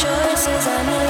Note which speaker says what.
Speaker 1: choices I know.